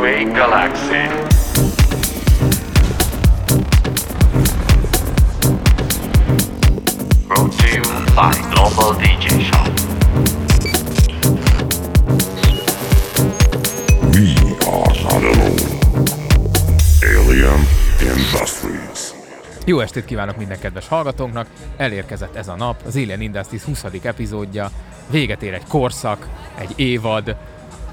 Welcome to the Milky Way galaxy. Brought to you by Global DJ Shop. We are not alone. Alien Industries. Jó estét kívánok minden kedves hallgatónknak! Elérkezett ez a nap, az Alien Industries 20. epizódja. Véget ér egy korszak, egy évad,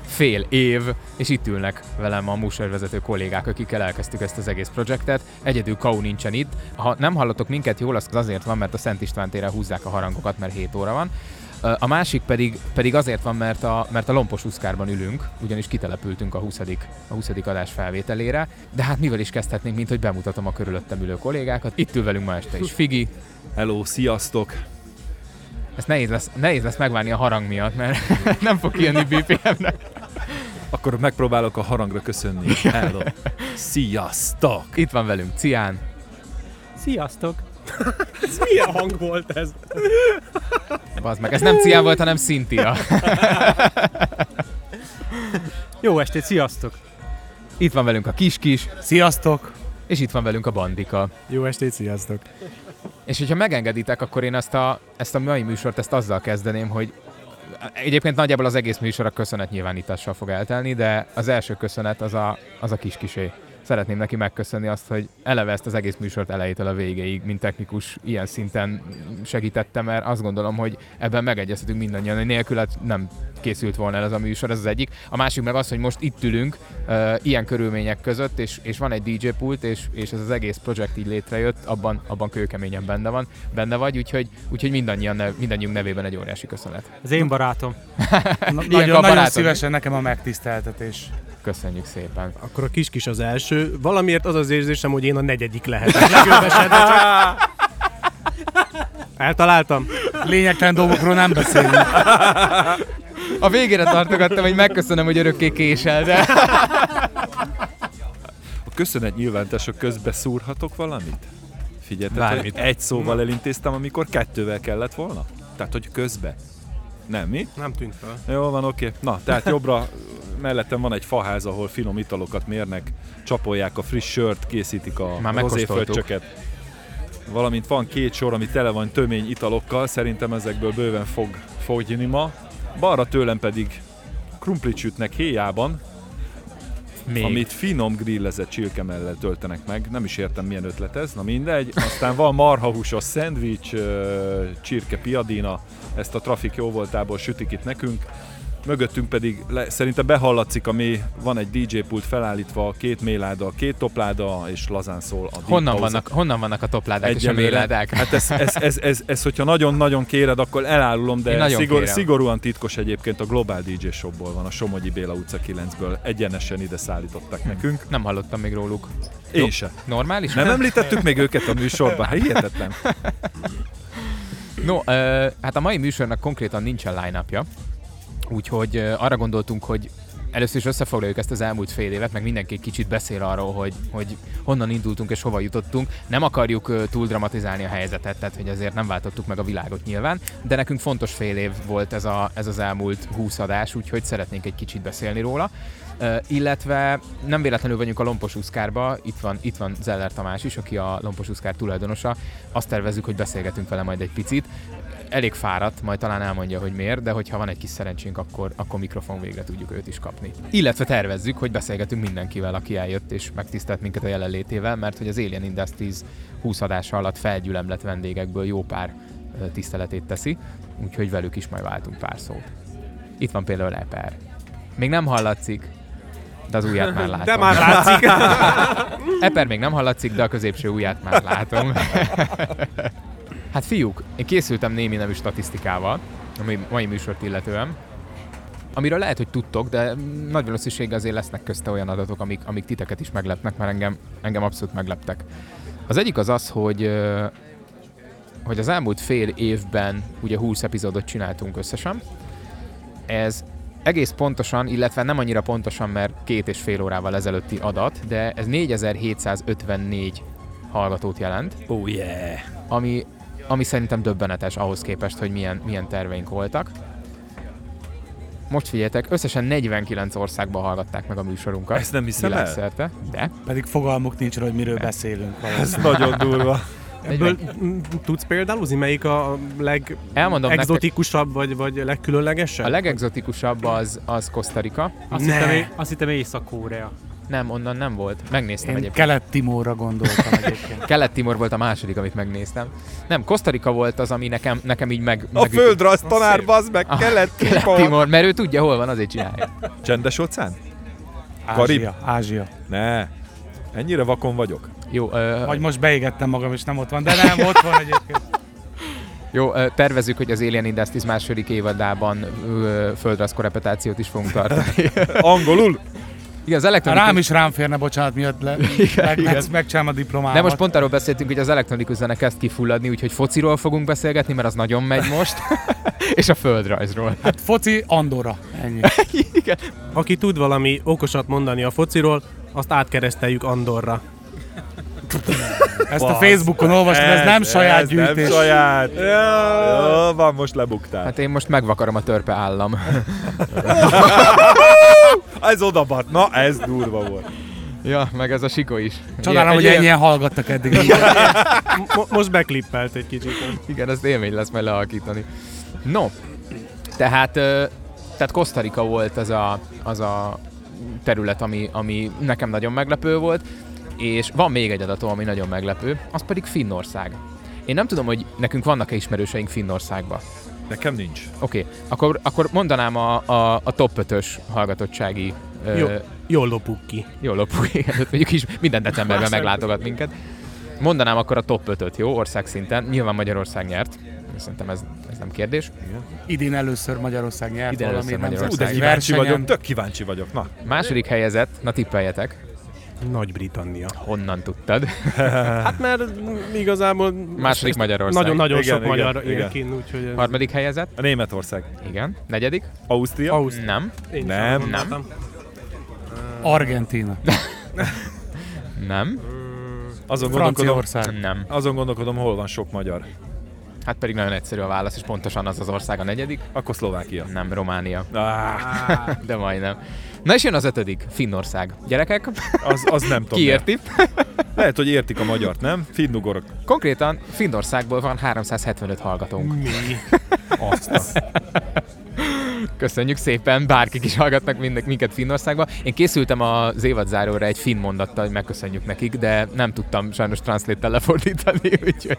fél év, és itt ülnek velem a műsorvezető kollégák, akikkel elkezdtük ezt az egész projektet. Egyedül Kau nincsen itt. Ha nem hallotok minket jól, az azért van, mert a Szent István téren húzzák a harangokat, mert 7 óra van. A másik pedig, pedig azért van, mert a, mert a Lompos Uszkárban ülünk, ugyanis kitelepültünk a 20. a 20. adás felvételére, de hát mivel is kezdhetnénk, mint hogy bemutatom a körülöttem ülő kollégákat. Itt ül velünk ma este is Figi, Hello, sziasztok! Ez nehéz lesz, nehéz lesz megvárni a harang miatt, mert nem fog kijönni BPM-nek. Akkor megpróbálok a harangra köszönni. Hello! Sziasztok! Itt van velünk Cián, Sziasztok! ez milyen hang volt ez? Bazd meg, ez nem Cián volt, hanem Cynthia. Jó estét, sziasztok! Itt van velünk a Kis-Kis, Sziasztok! és itt van velünk a Bandika. Jó estét, sziasztok! És hogyha megengeditek, akkor én ezt a, ezt a mai műsort ezt azzal kezdeném, hogy egyébként nagyjából az egész műsor a köszönet nyilvánítással fog eltelni, de az első köszönet az a, az a kis-kisé. Szeretném neki megköszönni azt, hogy eleve ezt az egész műsort elejétől a végéig, mint technikus ilyen szinten segítette, mert azt gondolom, hogy ebben megegyezhetünk mindannyian, hogy nélkül nem készült volna el ez a műsor, ez az egyik. A másik meg az, hogy most itt ülünk uh, ilyen körülmények között, és, és van egy DJ pult, és, és ez az egész projekt így létrejött, abban, abban kőkeményen benne van, benne vagy, úgyhogy, úgyhogy mindannyian nev, mindannyiunk nevében egy óriási köszönet. Az én barátom. Nagyon, nagyon szívesen nekem a megtiszteltetés. Köszönjük szépen. Akkor a kis-kis az első. Valamiért az az érzésem, hogy én a negyedik lehetek. Legjobb esetben csak... Eltaláltam? Lényegtelen dolgokról nem beszélünk. A végére tartogattam, hogy megköszönöm, hogy örökké késel, de... A köszönet nyilvántások közbe szúrhatok valamit? Figyeljetek, egy szóval elintéztem, amikor kettővel kellett volna? Tehát, hogy közbe? Nem, mi? Nem tűnt fel. Jó van, oké. Na, tehát jobbra mellettem van egy faház, ahol finom italokat mérnek, csapolják a friss sört, készítik a Már rozéfröccsöket. Valamint van két sor, ami tele van tömény italokkal, szerintem ezekből bőven fog fogyni ma. Balra tőlem pedig krumplit sütnek héjában, Még. amit finom grillezett csirke mellett töltenek meg. Nem is értem milyen ötlet ez, na mindegy. Aztán van marhahúsos szendvics, csirke piadina, ezt a trafik jó voltából sütik itt nekünk. Mögöttünk pedig le, szerintem behallatszik, ami van egy DJ pult felállítva, két méláda, két topláda, és lazán szól a Honnan vannak, honnan vannak a topládák és a Egyelőre. méládák? Hát ez, ez, ez, ez, ez, hogyha nagyon-nagyon kéred, akkor elárulom, de szigor, kérem. szigorúan titkos egyébként a Global DJ Shopból van, a Somogyi Béla utca 9-ből egyenesen ide szállították nekünk. Nem hallottam még róluk. Én se. Normális? Nem említettük még őket a műsorban? Hát hihetetlen. No, ö, hát a mai műsornak konkrétan nincsen line úgyhogy arra gondoltunk, hogy először is összefoglaljuk ezt az elmúlt fél évet, meg mindenki kicsit beszél arról, hogy, hogy honnan indultunk és hova jutottunk. Nem akarjuk túl dramatizálni a helyzetet, tehát hogy ezért nem váltottuk meg a világot nyilván, de nekünk fontos fél év volt ez, a, ez az elmúlt 20 adás, úgyhogy szeretnénk egy kicsit beszélni róla. Uh, illetve nem véletlenül vagyunk a Lompos Uszkárba, itt van, itt van Zeller Tamás is, aki a Lompos Uszkár tulajdonosa. Azt tervezzük, hogy beszélgetünk vele majd egy picit. Elég fáradt, majd talán elmondja, hogy miért, de hogyha van egy kis szerencsénk, akkor, akkor mikrofon végre tudjuk őt is kapni. Illetve tervezzük, hogy beszélgetünk mindenkivel, aki eljött és megtisztelt minket a jelenlétével, mert hogy az Alien Industries 20 adása alatt felgyülemlett vendégekből jó pár tiszteletét teszi, úgyhogy velük is majd váltunk pár szót. Itt van például Eper. Még nem hallatszik, de az ujját már látom. De már látszik. Eper még nem hallatszik, de a középső ujját már látom. hát fiúk, én készültem némi nevű statisztikával, a mai- műsort illetően, amiről lehet, hogy tudtok, de nagy valószínűséggel azért lesznek közte olyan adatok, amik, amik titeket is meglepnek, mert engem, engem abszolút megleptek. Az egyik az az, hogy hogy az elmúlt fél évben ugye 20 epizódot csináltunk összesen. Ez egész pontosan, illetve nem annyira pontosan, mert két és fél órával ezelőtti adat, de ez 4754 hallgatót jelent, Oh yeah! ami, ami szerintem döbbenetes ahhoz képest, hogy milyen, milyen terveink voltak. most figyeljetek, összesen 49 országban hallgatták meg a műsorunkat. Ezt nem hiszem el. Világszerte, de Pedig fogalmuk nincs, hogy miről beszélünk. Ez nagyon durva. Ebből tudsz példálozni, melyik a Elmondom nektek, legexotikusabb, vagy, vagy legkülönlegesebb? a legexotikusabb az, az Costa Rica. Azt hittem, azt hittem Észak-Korea. Nem, onnan nem volt. Megnéztem Én egyébként. Kelet-Timóra gondoltam egyébként. Kelet-Timor volt a második, amit megnéztem. Nem, Costa Rica volt az, ami nekem, nekem így meg... A megütött. földrajz tanár, bazd meg, Ah, kelet Kelet-Timor, mert ő tudja, hol van, azért csinálja. Csendes óceán? Karib? Ázsia, Ázsia. Ne. Ennyire vakon vagyok. Jó, ö, Vagy most beégettem magam, és nem ott van, de nem, ott van egyébként. jó tervezzük, hogy az Alien Industries második évadában ö, földrajz korepetációt is fogunk tartani. Angolul? Igen, az elektronikus... rám is rám férne, bocsánat, miatt le, meg, meg, megcsinálom a diplomámat. De most pont arról beszéltünk, hogy az elektronikus zene kezd kifulladni, úgyhogy fociról fogunk beszélgetni, mert az nagyon megy most, és a földrajzról. Hát foci Andorra. Ennyi. Igen. Aki tud valami okosat mondani a fociról, azt átkereszteljük Andorra. Ezt a Facebookon olvastam, ez nem saját ez gyűjtés. Nem saját. Jó, van, most lebuktál. Hát én most megvakarom a törpe állam. Ez odabat. Na, ez durva volt. ja, meg ez a sikó is. Csodálom, hogy ilyen- ennyien hallgattak eddig. Mo- most beklippelt egy kicsit. Igen, ez élmény lesz majd lealakítani. No, tehát, tehát Costa Rica volt az a, az a terület, ami, ami nekem nagyon meglepő volt, és van még egy adatom, ami nagyon meglepő, az pedig Finnország. Én nem tudom, hogy nekünk vannak-e ismerőseink Finnországban. Nekem nincs. Oké, okay. akkor, akkor mondanám a, a, a top 5-ös hallgatottsági ö, Jó, jól lopuk ki. jó lopó, igen, öt mondjuk is minden decemberben meglátogat minket. Mondanám akkor a top 5-öt, jó, országszinten. Nyilván Magyarország nyert. Szerintem ez, ez nem kérdés. Idén először Magyarország nyert Idén valami először Ú, Magyarország. de nemzetközi kíváncsi versenyen. vagyok, tök kíváncsi vagyok. Na, Második helyezett, na tippeljetek. Nagy-Britannia. Honnan tudtad? Hát mert igazából... Második Magyarország. Nagyon-nagyon sok igen, magyar igen. él kint, úgyhogy... ez- Harmadik helyezett? a Németország. Igen. Negyedik? Ausztria. Ausztria. Nem. Én Nem. azt gondoltam. Argentína. Nem. Azon Franciaország. Nem. azon gondolkodom, hol van sok magyar. Hát pedig nagyon egyszerű a válasz, és pontosan az az ország a negyedik. Akkor Szlovákia. Nem, Románia. Ah, De majdnem. Na és jön az ötödik, Finnország. Gyerekek, az, az nem tudom. ki érti? Lehet, hogy értik a magyart, nem? Finnugorok. Konkrétan Finnországból van 375 hallgatónk. Mi? Azt. Köszönjük szépen, bárkik is hallgatnak mind- minket Finnországba. Én készültem az évadzáróra egy finn mondattal, hogy megköszönjük nekik, de nem tudtam sajnos translate lefordítani, úgyhogy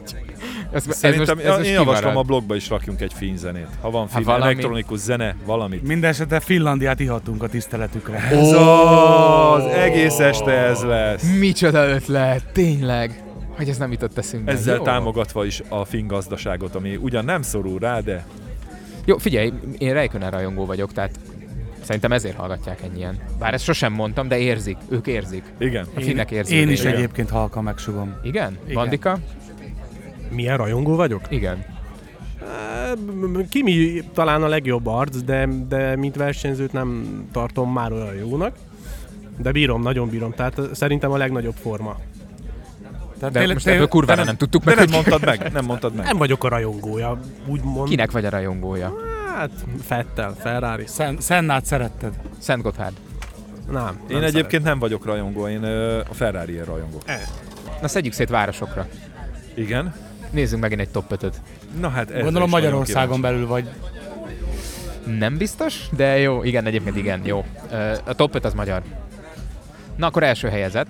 ez, ez Szerintem most, ez most én javaslom, a blogba is rakjunk egy finn zenét. Ha van finn, valami- elektronikus zene, valamit. Mindenesetre Finlandiát ihatunk a tiszteletükre. Ez az, egész este ez lesz. Micsoda ötlet, tényleg. Hogy ez nem jutott eszünkbe. Ezzel Jó. támogatva is a finn gazdaságot, ami ugyan nem szorul rá, de Jó, figyelj, én Reikönen rajongó vagyok, tehát szerintem ezért hallgatják ennyien. Bár ezt sosem mondtam, de érzik, ők érzik. igen. A finnek érzik. Én is egyébként halkan megsugom. Igen? Igen. Bandika? Milyen rajongó vagyok? Igen. Kimi talán a legjobb arc, de, de mint versenyzőt nem tartom már olyan jónak. De bírom, nagyon bírom. Tehát szerintem a legnagyobb forma. Tehát De tényleg- most ebből kurvára nem tudtuk De meg, nem hogy mondtad meg, nem mondtad meg. Nem vagyok a rajongója, úgymond. kinek vagy a rajongója. Hát, Fettel, Ferrari. Sen- Sennát szeretted. Szent Gotthard. Nem. Én egyébként nem vagyok rajongó, én ö, a ferrari rajongó. Na szedjük szét városokra. Igen? Nézzünk megint egy top 5 Na hát ezzel Gondolom Magyarországon belül vagy. Nem biztos, de jó, igen, egyébként igen, jó. A top 5 az magyar. Na akkor első helyezett.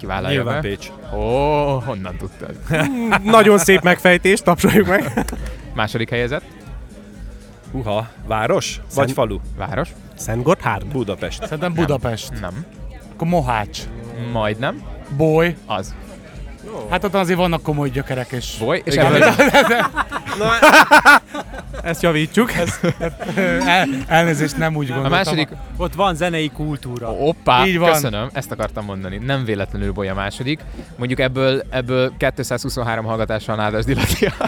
Kivállalja Nyilván be. Pécs. Ó, honnan tudtad? Nagyon szép megfejtés, tapsoljuk meg. Második helyezett. Uha, város? Vagy Szent- falu? Város. Szent Gotthard. Budapest. Szerintem Budapest. Nem. Akkor Mohács. Majdnem. Boly. Az. Hát ott azért vannak komoly gyökerek, és Boly, és Igen. ebből, Ezt javítsuk. el, elnézést nem úgy a gondoltam. második, Ott van zenei kultúra. Hoppá, Így van. köszönöm, ezt akartam mondani. Nem véletlenül Boly a második. Mondjuk ebből, ebből 223 hallgatással Nádas Dilatia.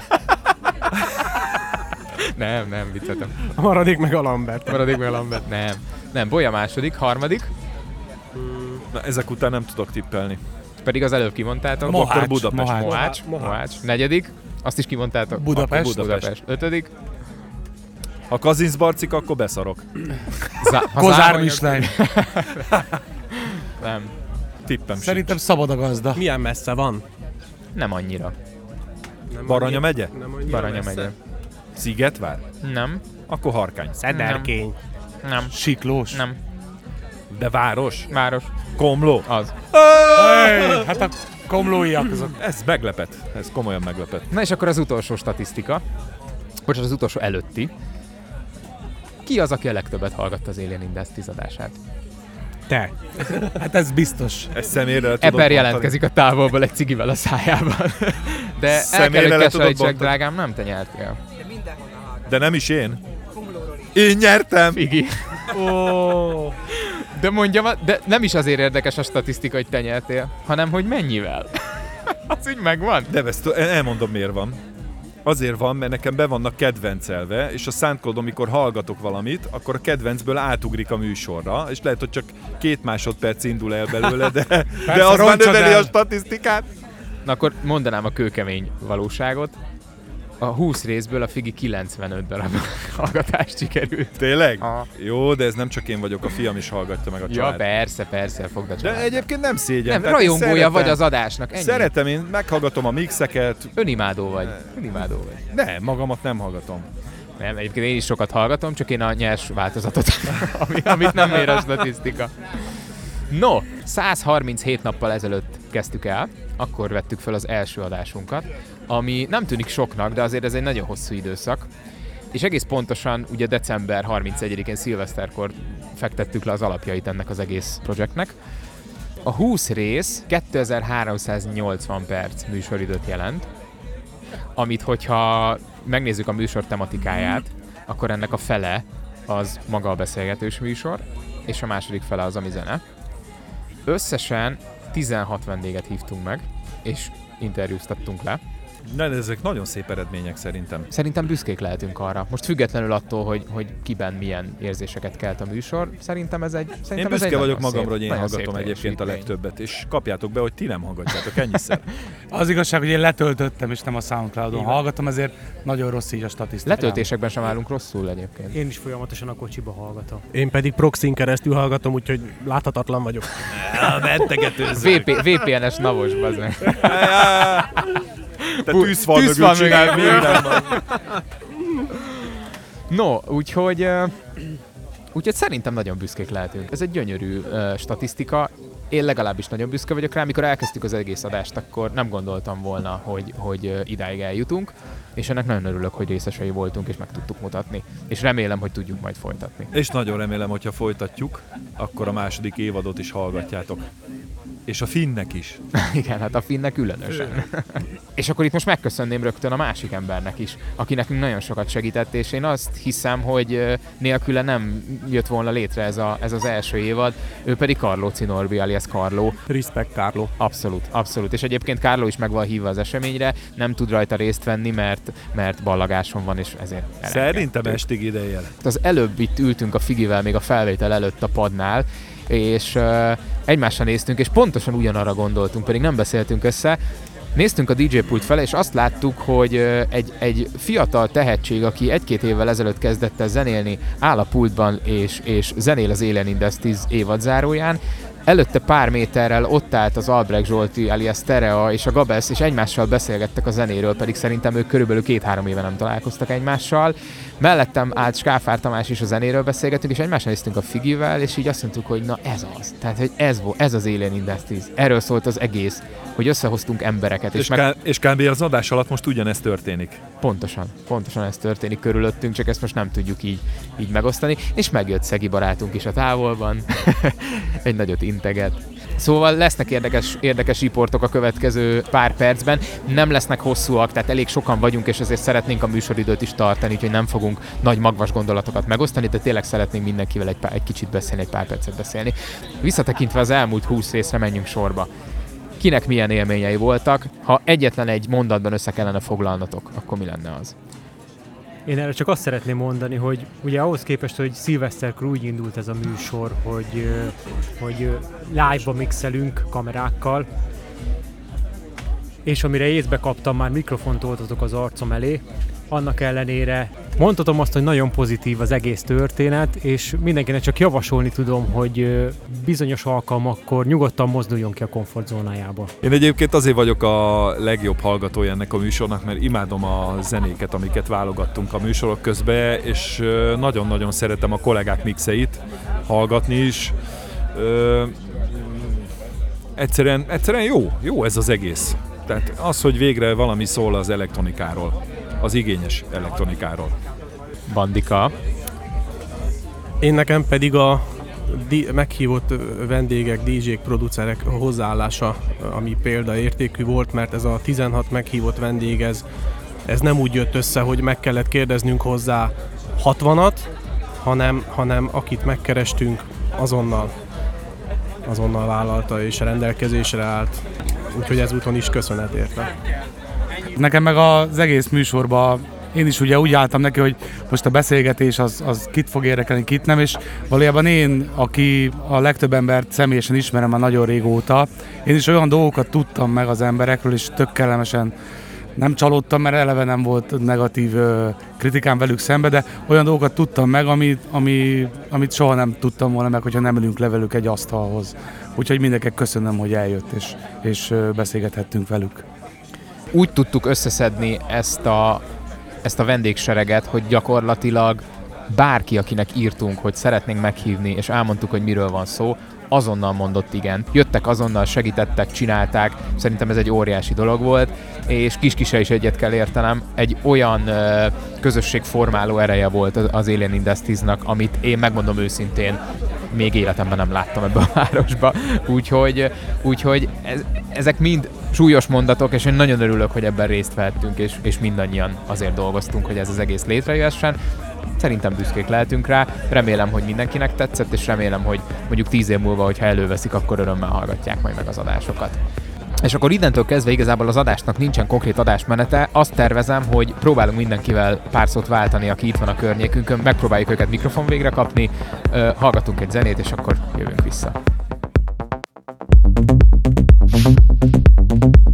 nem, nem, viccetem. A maradék meg a Lambert. Maradék meg a Lambert. Nem. Nem, Boly a második, harmadik, Na, ezek után nem tudok tippelni. pedig az előbb kimondtátok. Mohács, akkor Budapest. Mohács. Mohács, Mohács. Mohács. Negyedik, azt is kimondtátok. Budapest. Akkor Budapest. Ötödik, Ha Kazinsz barcik, akkor beszarok. Zá- Kozár Mislány. Nem, Tippem Szerintem szabad a gazda. Milyen messze van? nem annyira. Nem Baranya annyira- megye? Nem annyira Baranya messze. megye. Szigetvár? Nem, Akkor Harkány. Szederkény. nem, Siklós. nem. De város? Város. Komló? Az. Hey, hát a komlóiak azok. Ez meglepet. Ez komolyan meglepet. Na és akkor az utolsó statisztika. Bocsánat, az utolsó előtti. Ki az, aki a legtöbbet hallgatta az Alien Industries adását? Te. Hát ez biztos. Ez személyre Eber jelentkezik a távolból egy cigivel a szájában. De el kell, Személyre hogy drágám, nem te nyertél. De nem is én. Én nyertem! Figi. Ó, De mondjam, de nem is azért érdekes a statisztika, hogy te nyertél, hanem hogy mennyivel. az így megvan. De ezt elmondom miért van. Azért van, mert nekem be vannak kedvencelve, és a soundcloud amikor hallgatok valamit, akkor a kedvencből átugrik a műsorra, és lehet, hogy csak két másodperc indul el belőle, de, de az már növeli el. a statisztikát. Na akkor mondanám a kőkemény valóságot. A 20 részből a Figi 95 darab hallgatást sikerült. Tényleg? Aha. Jó, de ez nem csak én vagyok, a fiam is hallgatja meg a Ja, család. persze, persze, fogd a de család. egyébként nem szégyen. Nem, rajongója szeretem- vagy az adásnak, ennyi. Szeretem, én meghallgatom a mixeket, Önimádó vagy. Önimádó vagy. nem, magamat nem hallgatom. Nem, egyébként én is sokat hallgatom, csak én a nyers változatot, ami, amit nem mér a statisztika. No, 137 nappal ezelőtt kezdtük el, akkor vettük fel az első adásunkat, ami nem tűnik soknak, de azért ez egy nagyon hosszú időszak. És egész pontosan ugye december 31-én szilveszterkor fektettük le az alapjait ennek az egész projektnek. A 20 rész 2380 perc műsoridőt jelent, amit hogyha megnézzük a műsor tematikáját, akkor ennek a fele az maga a beszélgetős műsor, és a második fele az, ami zene. Összesen 16 vendéget hívtunk meg, és interjúztattunk le. De ezek nagyon szép eredmények szerintem. Szerintem büszkék lehetünk arra. Most függetlenül attól, hogy, hogy kiben milyen érzéseket kelt a műsor, szerintem ez egy szerintem Én ez büszke egy vagyok magamra, hogy én hallgatom egyébként a legtöbbet, és kapjátok be, hogy ti nem hallgatjátok ennyiszer. az igazság, hogy én letöltöttem, és nem a Soundcloudon hallgatom, ezért nagyon rossz így a statisztika. Letöltésekben sem állunk rosszul egyébként. Én is folyamatosan a kocsiba hallgatom. Én pedig proxin keresztül hallgatom, úgyhogy láthatatlan vagyok. VP, VPN-es navos, bazen. Te tűzfal tűzfal mögül csinál mögül. minden. No, úgyhogy... Úgyhogy szerintem nagyon büszkék lehetünk. Ez egy gyönyörű uh, statisztika. Én legalábbis nagyon büszke vagyok rá. Mikor elkezdtük az egész adást, akkor nem gondoltam volna, hogy, hogy uh, idáig eljutunk. És ennek nagyon örülök, hogy részesei voltunk, és meg tudtuk mutatni. És remélem, hogy tudjuk majd folytatni. És nagyon remélem, hogyha folytatjuk, akkor a második évadot is hallgatjátok. És a finnek is. Igen, hát a finnek különösen. és akkor itt most megköszönném rögtön a másik embernek is, aki nekünk nagyon sokat segített, és én azt hiszem, hogy nélküle nem jött volna létre ez, a, ez az első évad, ő pedig Carlo Cinorbi, alias Carlo. Respect, Carlo. Abszolút, abszolút. És egyébként Carlo is meg van hívva az eseményre, nem tud rajta részt venni, mert, mert ballagáson van, és ezért Szerintem estig idejel. az előbb itt ültünk a Figivel még a felvétel előtt a padnál, és uh, egymásra néztünk, és pontosan ugyanarra gondoltunk, pedig nem beszéltünk össze. Néztünk a DJ pult fele, és azt láttuk, hogy egy, egy fiatal tehetség, aki egy-két évvel ezelőtt kezdett el zenélni, áll a pultban, és, és zenél az Alien Industries évadzáróján, Előtte pár méterrel ott állt az Albrecht Zsolti, alias Terea és a Gabesz, és egymással beszélgettek a zenéről, pedig szerintem ők körülbelül két-három éve nem találkoztak egymással. Mellettem állt Skáfár Tamás is a zenéről beszélgettünk, és egymásra néztünk a Figivel, és így azt mondtuk, hogy na ez az. Tehát, hogy ez, vo- ez az Alien Industries. Erről szólt az egész, hogy összehoztunk embereket, és, És, meg és kb. az adás alatt most ugyanez történik. pontosan, pontosan ez történik körülöttünk, csak ezt most nem tudjuk így, így megosztani. És megjött Szegi barátunk is a távolban, egy nagyot integet. Szóval lesznek érdekes, érdekes riportok a következő pár percben. Nem lesznek hosszúak, tehát elég sokan vagyunk, és ezért szeretnénk a műsoridőt is tartani, úgyhogy nem fogunk nagy magvas gondolatokat megosztani, de tényleg szeretnénk mindenkivel egy, pár, egy kicsit beszélni, egy pár percet beszélni. Visszatekintve az elmúlt 20 részre menjünk sorba. Kinek milyen élményei voltak? Ha egyetlen egy mondatban össze kellene foglalnatok, akkor mi lenne az? Én erre csak azt szeretném mondani, hogy ugye ahhoz képest, hogy szilveszterkor úgy indult ez a műsor, hogy, hogy live-ba mixelünk kamerákkal, és amire észbe kaptam, már mikrofont oltatok az arcom elé, annak ellenére mondhatom azt, hogy nagyon pozitív az egész történet, és mindenkinek csak javasolni tudom, hogy bizonyos alkalmakkor nyugodtan mozduljon ki a komfortzónájából. Én egyébként azért vagyok a legjobb hallgatója ennek a műsornak, mert imádom a zenéket, amiket válogattunk a műsorok közben, és nagyon-nagyon szeretem a kollégák mixeit hallgatni is. Ö, egyszerűen, egyszerűen jó, jó ez az egész. Tehát az, hogy végre valami szól az elektronikáról, az igényes elektronikáról. Bandika. Én nekem pedig a di- meghívott vendégek, DJ-k, producerek hozzáállása, ami példaértékű volt, mert ez a 16 meghívott vendég, ez, ez nem úgy jött össze, hogy meg kellett kérdeznünk hozzá 60-at, hanem, hanem akit megkerestünk, azonnal azonnal vállalta és rendelkezésre állt. Úgyhogy ezúton is köszönet érte. Nekem meg az egész műsorban én is ugye úgy álltam neki, hogy most a beszélgetés az, az kit fog érdekelni, kit nem, és valójában én, aki a legtöbb embert személyesen ismerem már nagyon régóta, én is olyan dolgokat tudtam meg az emberekről, és tök kellemesen nem csalódtam, mert eleve nem volt negatív ö, kritikám velük szembe, de olyan dolgokat tudtam meg, amit, ami, amit soha nem tudtam volna meg, hogyha nem ülünk le velük egy asztalhoz. Úgyhogy mindenkinek köszönöm, hogy eljött, és, és beszélgethettünk velük. Úgy tudtuk összeszedni ezt a, ezt a vendégsereget, hogy gyakorlatilag bárki, akinek írtunk, hogy szeretnénk meghívni, és elmondtuk, hogy miről van szó, azonnal mondott igen. Jöttek azonnal, segítettek, csinálták, szerintem ez egy óriási dolog volt, és Kiskise is egyet kell értenem, egy olyan ö, közösségformáló ereje volt az- Alien Industries-nak, amit én megmondom őszintén, még életemben nem láttam ebbe a városba. Úgyhogy, úgyhogy ez, ezek mind súlyos mondatok, és én nagyon örülök, hogy ebben részt vehettünk, és, és mindannyian azért dolgoztunk, hogy ez az egész létrejöhessen. Szerintem büszkék lehetünk rá, remélem, hogy mindenkinek tetszett, és remélem, hogy mondjuk tíz év múlva, hogyha előveszik, akkor örömmel hallgatják majd meg az adásokat. És akkor innentől kezdve igazából az adásnak nincsen konkrét adásmenete. Azt tervezem, hogy próbálunk mindenkivel pár szót váltani, aki itt van a környékünkön, megpróbáljuk őket mikrofon végre kapni, hallgatunk egy zenét, és akkor jövünk vissza. thank you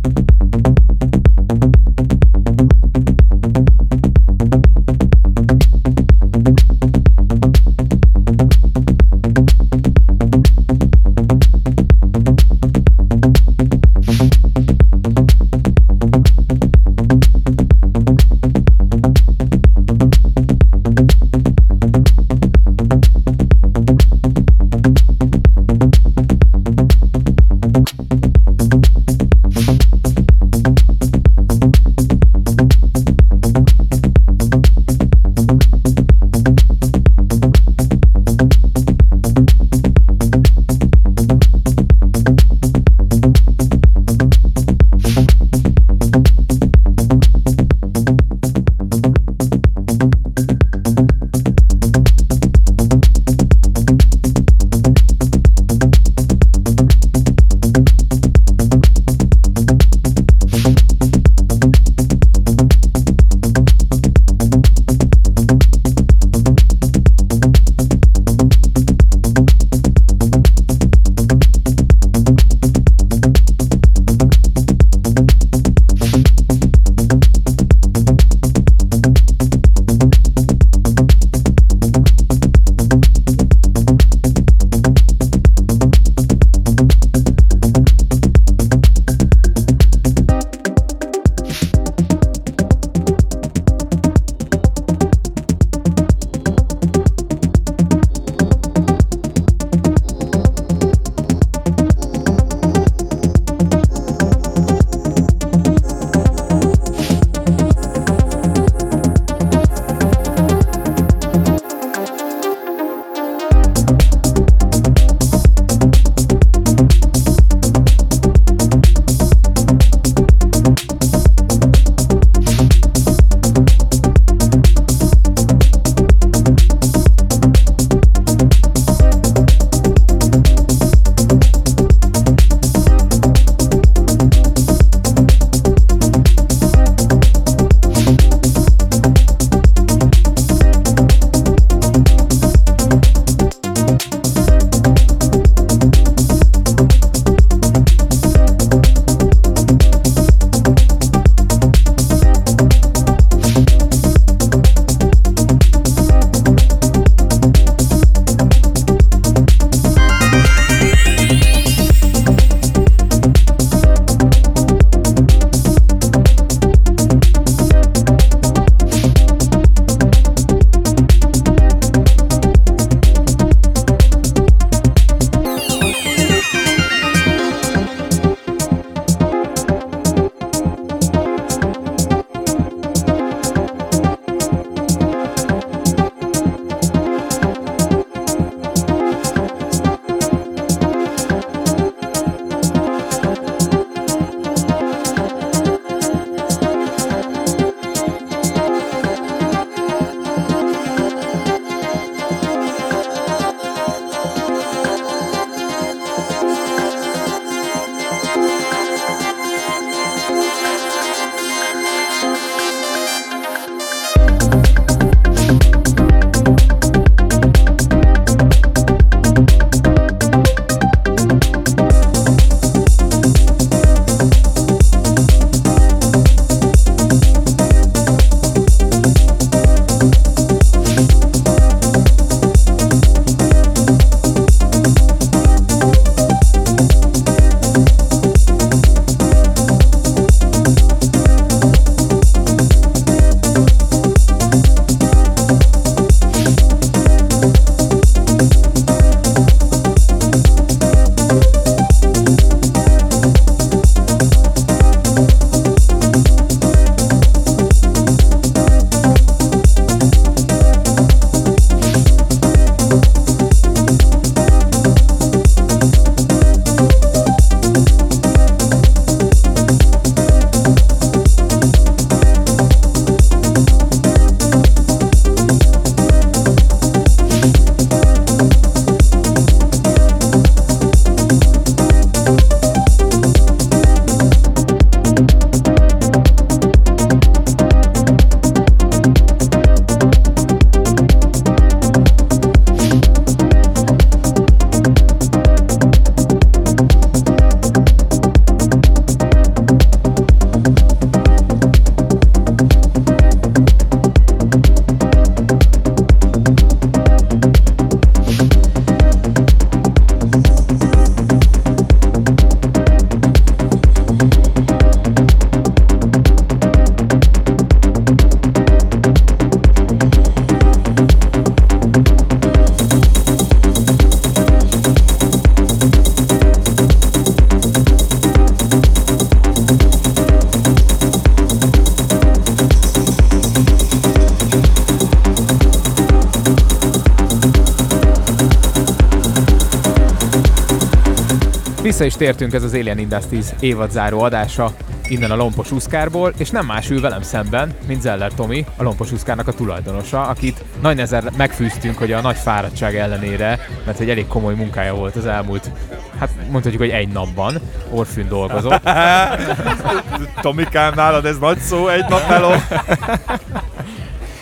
Vissza is tértünk, ez az Alien Industries évadzáró adása innen a Lompos Uszkárból, és nem más ül velem szemben, mint Zeller Tomi, a Lompos Uszkárnak a tulajdonosa, akit nagy nehezen megfűztünk, hogy a nagy fáradtság ellenére, mert egy elég komoly munkája volt az elmúlt, hát mondhatjuk, hogy egy napban, Orfűn dolgozott. Tomikám, nálad ez nagy szó, egy nap meló.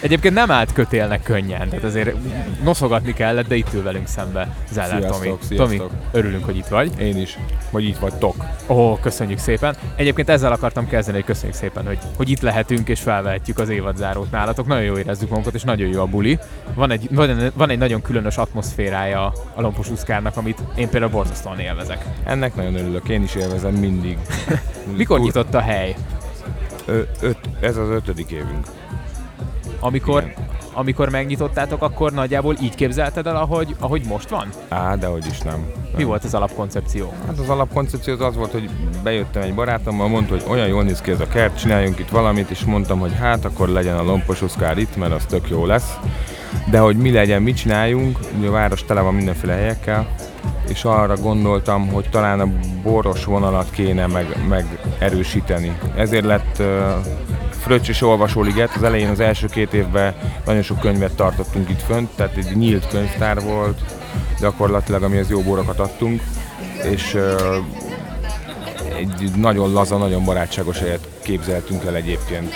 Egyébként nem állt kötélnek könnyen, tehát azért noszogatni kellett, de itt ül velünk szembe Zeller Sziasztok, Tomi. sziasztok. Tomi, örülünk, hogy itt vagy. Én is. Vagy itt vagytok. Ó, köszönjük szépen. Egyébként ezzel akartam kezdeni, hogy köszönjük szépen, hogy, hogy itt lehetünk és felvehetjük az évadzárót nálatok. Nagyon jó érezzük magunkat, és nagyon jó a buli. Van egy, van, van egy nagyon különös atmoszférája a Lompos Uszkárnak, amit én például borzasztóan élvezek. Ennek nagyon örülök. Én is élvezem mindig. Mikor nyitott a hely? Ö, öt, ez az ötödik évünk. Amikor, Igen. Amikor megnyitottátok, akkor nagyjából így képzelted el, ahogy, ahogy most van? Á, de hogy is nem. Mi nem. volt az alapkoncepció? Hát az alapkoncepció az, az volt, hogy bejöttem egy barátommal, mondta, hogy olyan jól néz ki ez a kert, csináljunk itt valamit, és mondtam, hogy hát akkor legyen a lompos Oszkár itt, mert az tök jó lesz. De hogy mi legyen, mit csináljunk, ugye a város tele van mindenféle helyekkel, és arra gondoltam, hogy talán a boros vonalat kéne meg, meg erősíteni. Ezért lett uh, Fröccs és Olvasóliget. Az elején az első két évben nagyon sok könyvet tartottunk itt fönt, tehát egy nyílt könyvtár volt, gyakorlatilag amihez jó bórokat adtunk, és uh, egy nagyon laza, nagyon barátságos helyet képzeltünk el egyébként.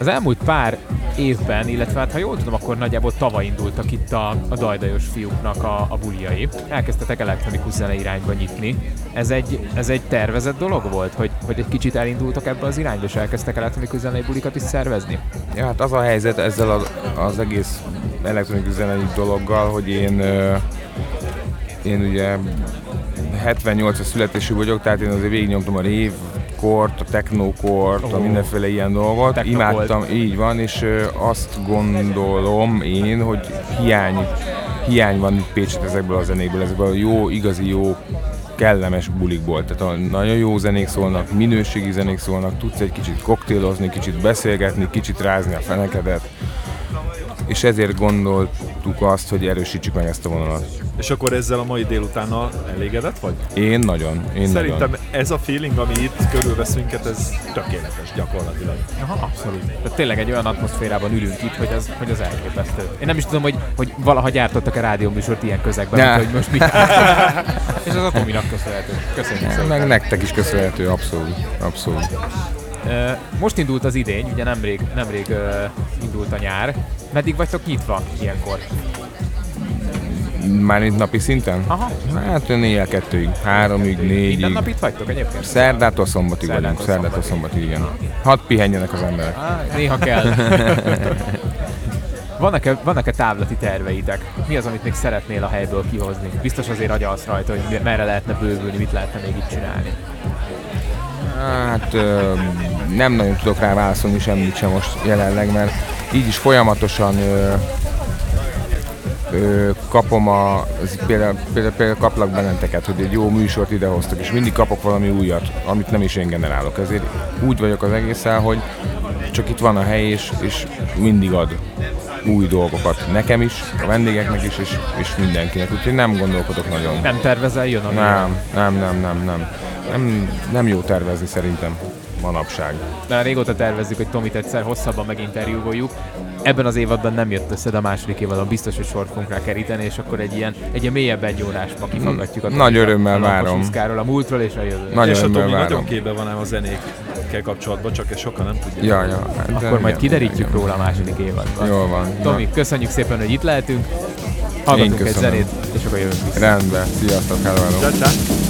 Az elmúlt pár évben, illetve hát ha jól tudom, akkor nagyjából tavaly indultak itt a, a dajdajos fiúknak a, a buliai. Elkezdtetek elektronikus zene irányba nyitni. Ez egy, ez egy tervezett dolog volt, hogy, hogy egy kicsit elindultak ebbe az irányba, és elkezdtek elektronikus zenei bulikat is szervezni? Ja, hát az a helyzet ezzel az, az egész elektronikus zenei dologgal, hogy én, én ugye 78-as születésű vagyok, tehát én azért végignyomtam a rave kort, a technokort, a Ó. mindenféle ilyen dolgot. Technokolt. Imádtam, így van, és azt gondolom én, hogy hiány, hiány van Pécset ezekből a zenékből, ezekből a jó, igazi jó kellemes bulikból. Tehát a nagyon jó zenék szólnak, minőségi zenék szólnak, tudsz egy kicsit koktélozni, kicsit beszélgetni, kicsit rázni a fenekedet. És ezért gondoltuk azt, hogy erősítsük meg ezt a vonalat. És akkor ezzel a mai délutánnal elégedett vagy? Én nagyon, én Szerintem nagyon. ez a feeling, ami itt körülvesz minket, ez tökéletes gyakorlatilag. Aha, abszolút. Tehát tényleg egy olyan atmoszférában ülünk itt, hogy az, hogy az elképesztő. Én nem is tudom, hogy, hogy valaha gyártottak-e rádióműsort ilyen közegben, mint hogy most mi. És az a Tominak köszönhető. Köszönjük szépen. Meg nektek is köszönhető, abszolút, abszolút. Most indult az idény, ugye nemrég, nemrég indult a nyár. Meddig vagytok nyitva ilyenkor? Már itt napi szinten? Aha. Hát éjjel kettőig, háromig, Minden négyig. nap itt vagytok egyébként? Szerdától szombatig Szerdától vagyunk, szerdától szombatig, igen. Hadd pihenjenek az emberek. Á, néha kell. Vannak-e, vannak-e távlati terveitek? Mi az, amit még szeretnél a helyből kihozni? Biztos azért agyalsz rajta, hogy merre lehetne bővülni, mit lehetne még itt csinálni. Hát ö, nem nagyon tudok rá válaszolni semmit sem most jelenleg, mert így is folyamatosan ö, ö, kapom a, az, például, például, például kaplak benneteket, hogy egy jó műsort idehoztak, és mindig kapok valami újat, amit nem is én generálok. Ezért úgy vagyok az egészen, hogy csak itt van a hely, és, és mindig ad új dolgokat nekem is, a vendégeknek is, és, és mindenkinek. Úgyhogy nem gondolkodok nagyon. Nem tervezel, jön a Nem, nem, nem, nem, nem. Nem, nem jó tervezni szerintem manapság. De régóta tervezzük, hogy Tomit egyszer hosszabban meginterjúvoljuk. Ebben az évadban nem jött össze, de a második évadban biztos, hogy sort fogunk rá keríteni, és akkor egy ilyen, egy ilyen mélyebb egyórásba kifaggatjuk a Nagy örömmel a várom. Uszkáról, a múltról és a jövőről. Nagyon és a Tomi nagyon várom. képbe van ám a zenékkel kapcsolatban, csak ezt sokan nem tudják. Ja, ja. Hát, Akkor majd kiderítjük igen. róla a második évadban. Jól van. Tomi, köszönjük szépen, hogy itt lehetünk. Hallgatunk egy zenét, és akkor jövünk vissza. Rendben. Sziasztok, hello, hello. Ciao, ciao.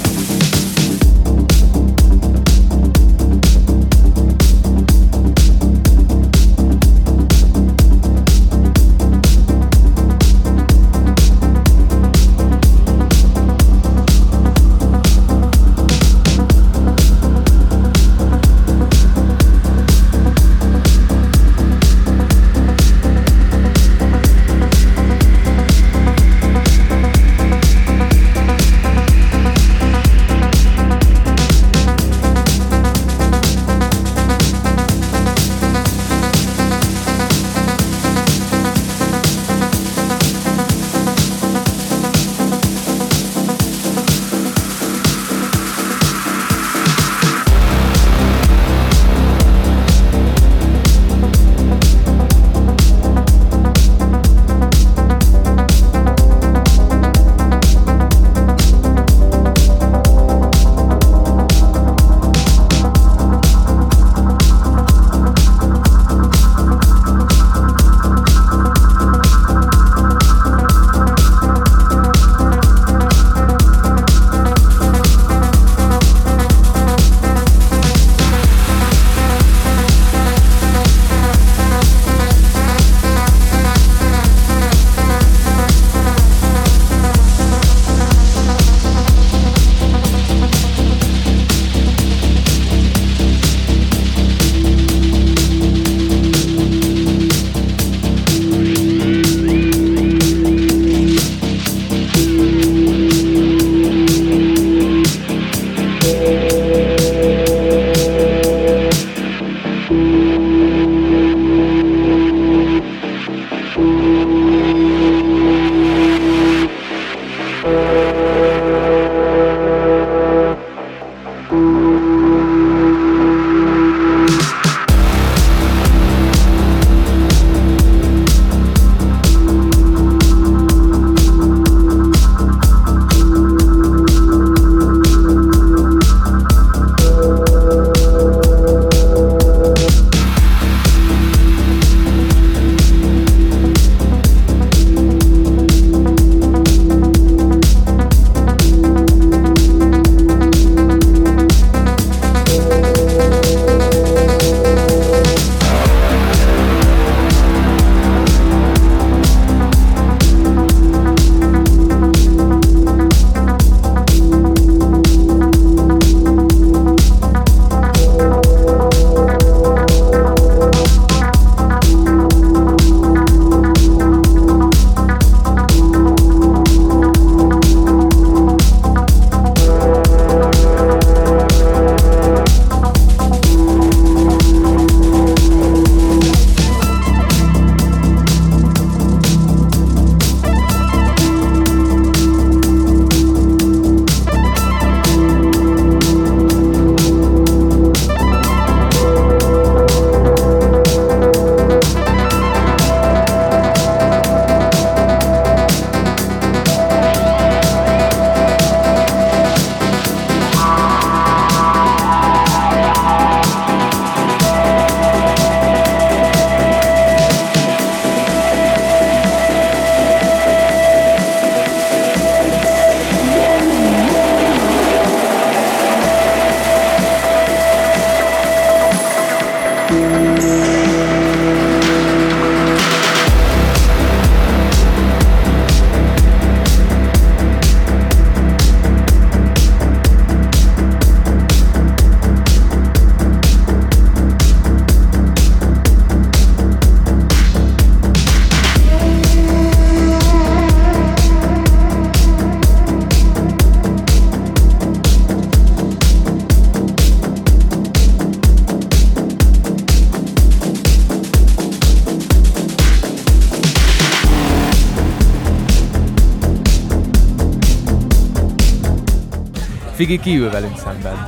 Figi kiül velünk szemben.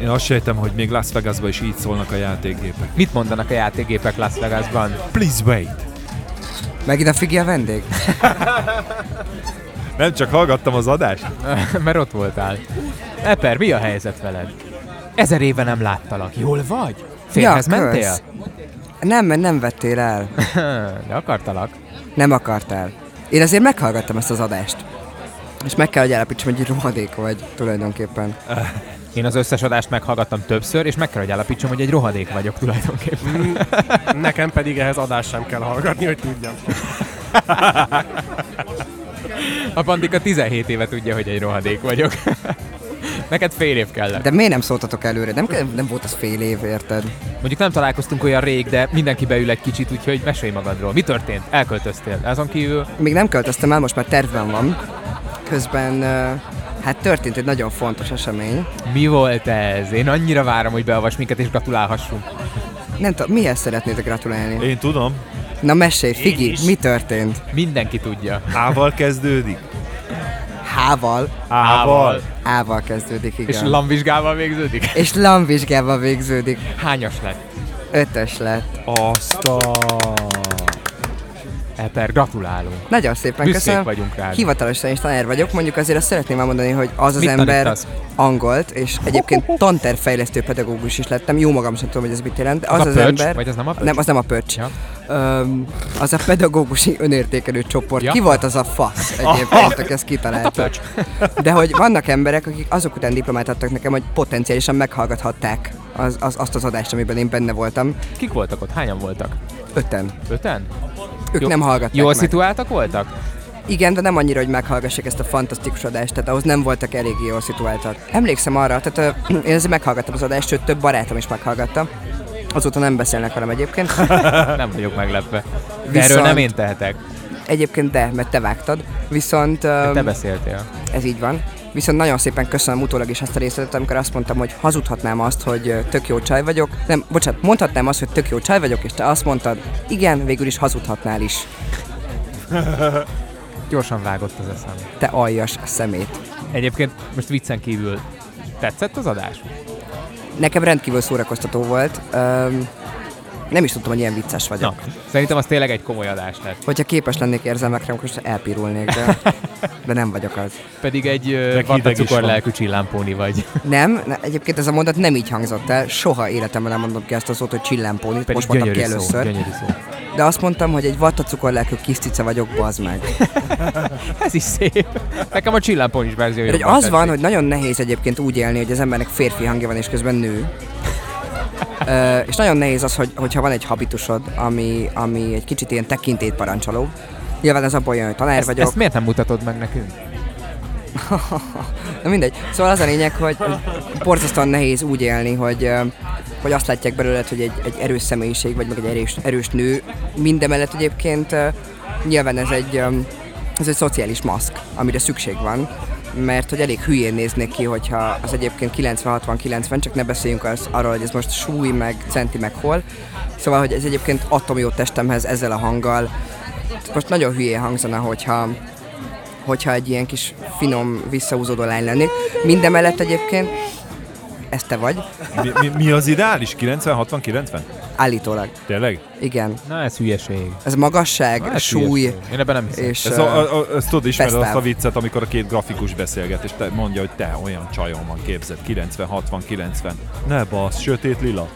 Én azt sejtem, hogy még Las Vegasban is így szólnak a játékgépek. Mit mondanak a játékgépek Las Vegasban? Please wait! Megint a Figi a vendég? Nem csak hallgattam az adást? Mert ott voltál. Eper, mi a helyzet veled? Ezer éve nem láttalak. Jól vagy? Férhez Ja, mentél? kösz. Nem, mert nem vettél el. De akartalak. Nem akartál. Én azért meghallgattam ezt az adást. És meg kell, hogy állapítsam, hogy egy rohadék vagy tulajdonképpen. Én az összes adást meghallgattam többször, és meg kell, hogy állapítsam, hogy egy rohadék vagyok tulajdonképpen. Nekem pedig ehhez adást sem kell hallgatni, hogy tudjam. A Pandika 17 éve tudja, hogy egy rohadék vagyok. Neked fél év kellett. De miért nem szóltatok előre? Nem, kell- nem volt az fél év, érted? Mondjuk nem találkoztunk olyan rég, de mindenki beül egy kicsit, úgyhogy mesélj magadról. Mi történt? Elköltöztél. Azon kívül Még nem költöztem el, most már tervben van. Közben, hát történt egy nagyon fontos esemény. mi volt ez? Én annyira várom, hogy beavas minket és gratulálhassunk. Nem tudom, mihez szeretnétek gratulálni? Én tudom. Na mesélj, Figi, mi történt? Mindenki tudja. Ával kezdődik. Hával. Ával. Ával kezdődik, igen. És lamvizsgával végződik? És lamvizsgával végződik. Hányas lett? Ötös lett. Azt a... Eper, gratulálunk. Nagyon szépen Büszkék köszönöm. vagyunk rád. Hivatalosan is tanár vagyok, mondjuk azért azt szeretném elmondani, hogy az az Mit ember tanítasz? angolt, és egyébként tanterfejlesztő pedagógus is lettem. Jó magam sem tudom, hogy ez mit jelent. de Az Az az, a pöcs? ember... Vagy az nem a pöcs? Nem, az nem a pöcs. Ja. Öm, az a pedagógusi önértékelő csoport. Ja. Ki volt az a fasz egyébként, aki ezt kitalálta? pöcs. De hogy vannak emberek, akik azok után diplomát adtak nekem, hogy potenciálisan meghallgathatták az, az, azt az adást, amiben én benne voltam. Kik voltak ott? Hányan voltak? Öten. Öten? Ők Jó- nem hallgatták Jól meg. szituáltak voltak? Igen, de nem annyira, hogy meghallgassák ezt a fantasztikus adást, tehát ahhoz nem voltak eléggé jól szituáltak. Emlékszem arra, tehát ö, én ezért meghallgattam az adást, sőt több barátom is meghallgatta. Azóta nem beszélnek velem egyébként. Nem vagyok meglepve. De Viszont- erről nem én tehetek. Egyébként de, mert te vágtad. Viszont ö, Te beszéltél. ez így van. Viszont nagyon szépen köszönöm utólag is azt a részletet, amikor azt mondtam, hogy hazudhatnám azt, hogy tök jó csaj vagyok. Nem, bocsánat, mondhatnám azt, hogy tök jó csaj vagyok, és te azt mondtad, igen, végül is hazudhatnál is. Gyorsan vágott az eszem. Te aljas szemét. Egyébként most viccen kívül tetszett az adás? Nekem rendkívül szórakoztató volt. Öm, nem is tudtam, hogy ilyen vicces vagyok. Na, szerintem az tényleg egy komoly adás lett. Hogyha képes lennék érzelmekre, akkor most elpirulnék, de, de nem vagyok az. Pedig egy ö, Meg vatta hideg is cukor van. lelkű csillámpóni vagy. Nem, ne, egyébként ez a mondat nem így hangzott el, soha életemben nem mondom ki ezt a szót, hogy csillámpónit, Pedig most mondtam ki szó, először. szó. De azt mondtam, hogy egy vattacukor lelkű kis cica vagyok, bazd meg. Ez is szép. Nekem a csillámpónis verzió Mert hogy jobban az van, tetszik. hogy nagyon nehéz egyébként úgy élni, hogy az embernek férfi hangja van és közben nő. Ö, és nagyon nehéz az, hogy, hogyha van egy habitusod, ami, ami egy kicsit ilyen tekintélyt parancsoló. Nyilván ez abból jön, hogy tanár ezt, vagyok. ezt miért nem mutatod meg nekünk? Na mindegy. Szóval az a lényeg, hogy hogy borzasztóan nehéz úgy élni, hogy, hogy azt látják belőled, hogy egy, egy erős személyiség, vagy meg egy erős, erős nő. Mindemellett egyébként nyilván ez egy, ez egy szociális maszk, amire szükség van mert hogy elég hülyén néznék ki, hogyha az egyébként 90-60-90, csak ne beszéljünk az, arról, hogy ez most súly, meg centi, meg hol. Szóval, hogy ez egyébként atomi jó testemhez ezzel a hanggal. Most nagyon hülyén hangzana, hogyha hogyha egy ilyen kis finom, visszahúzódó lány lennék. Mindemellett egyébként, ez te vagy, Mi, mi, mi az ideális? 90, 60, 90? állítólag. Tényleg? Igen. Na, ez hülyeség. Ez magasság, Na, ez súly, hülyeség. Én ebben nem hiszem. és Ez a, a, a, ezt tudod, ismered azt a viccet, amikor a két grafikus beszélget, és te mondja, hogy te olyan csajom van, képzeld, 90, 60, 90. Ne basz, sötét lila.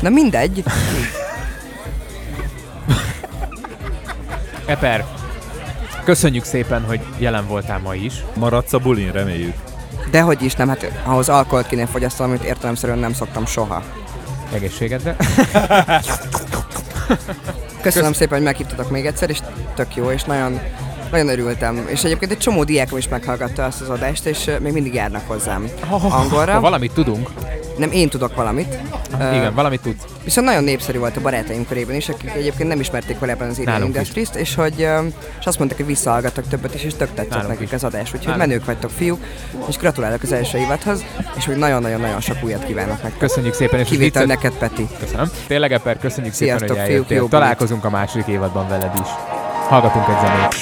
Na mindegy, Eper, köszönjük szépen, hogy jelen voltál ma is. Maradsz a bulin, reméljük. De hogy is nem, hát ahhoz alkoholt kéne fogyasztani, amit értelemszerűen nem szoktam soha. Egészségedre. Köszönöm szépen, hogy meghívtatok még egyszer, és tök jó, és nagyon, nagyon örültem. És egyébként egy csomó diákom is meghallgatta azt az adást, és még mindig járnak hozzám angolra. Ha valamit tudunk. Nem, én tudok valamit. Igen, valamit tudsz. Viszont nagyon népszerű volt a barátaim körében is, akik egyébként nem ismerték korábban az Alien. Industries-t, és hogy és azt mondták, hogy visszahallgattak többet is, és tök tetszett Nálunk nekik is. az adás. Úgyhogy Nálunk. menők vagytok, fiúk, és gratulálok az első évadhoz, és hogy nagyon-nagyon-nagyon sok újat kívánok nektek. Köszönjük szépen, és Kivétel viccet- neked, Peti. Köszönöm. Tényleg, Eper, köszönjük szépen, Sziasztok, hogy fiúk, eljöttél. jó Találkozunk a második évadban veled is. Hallgatunk egy zenét.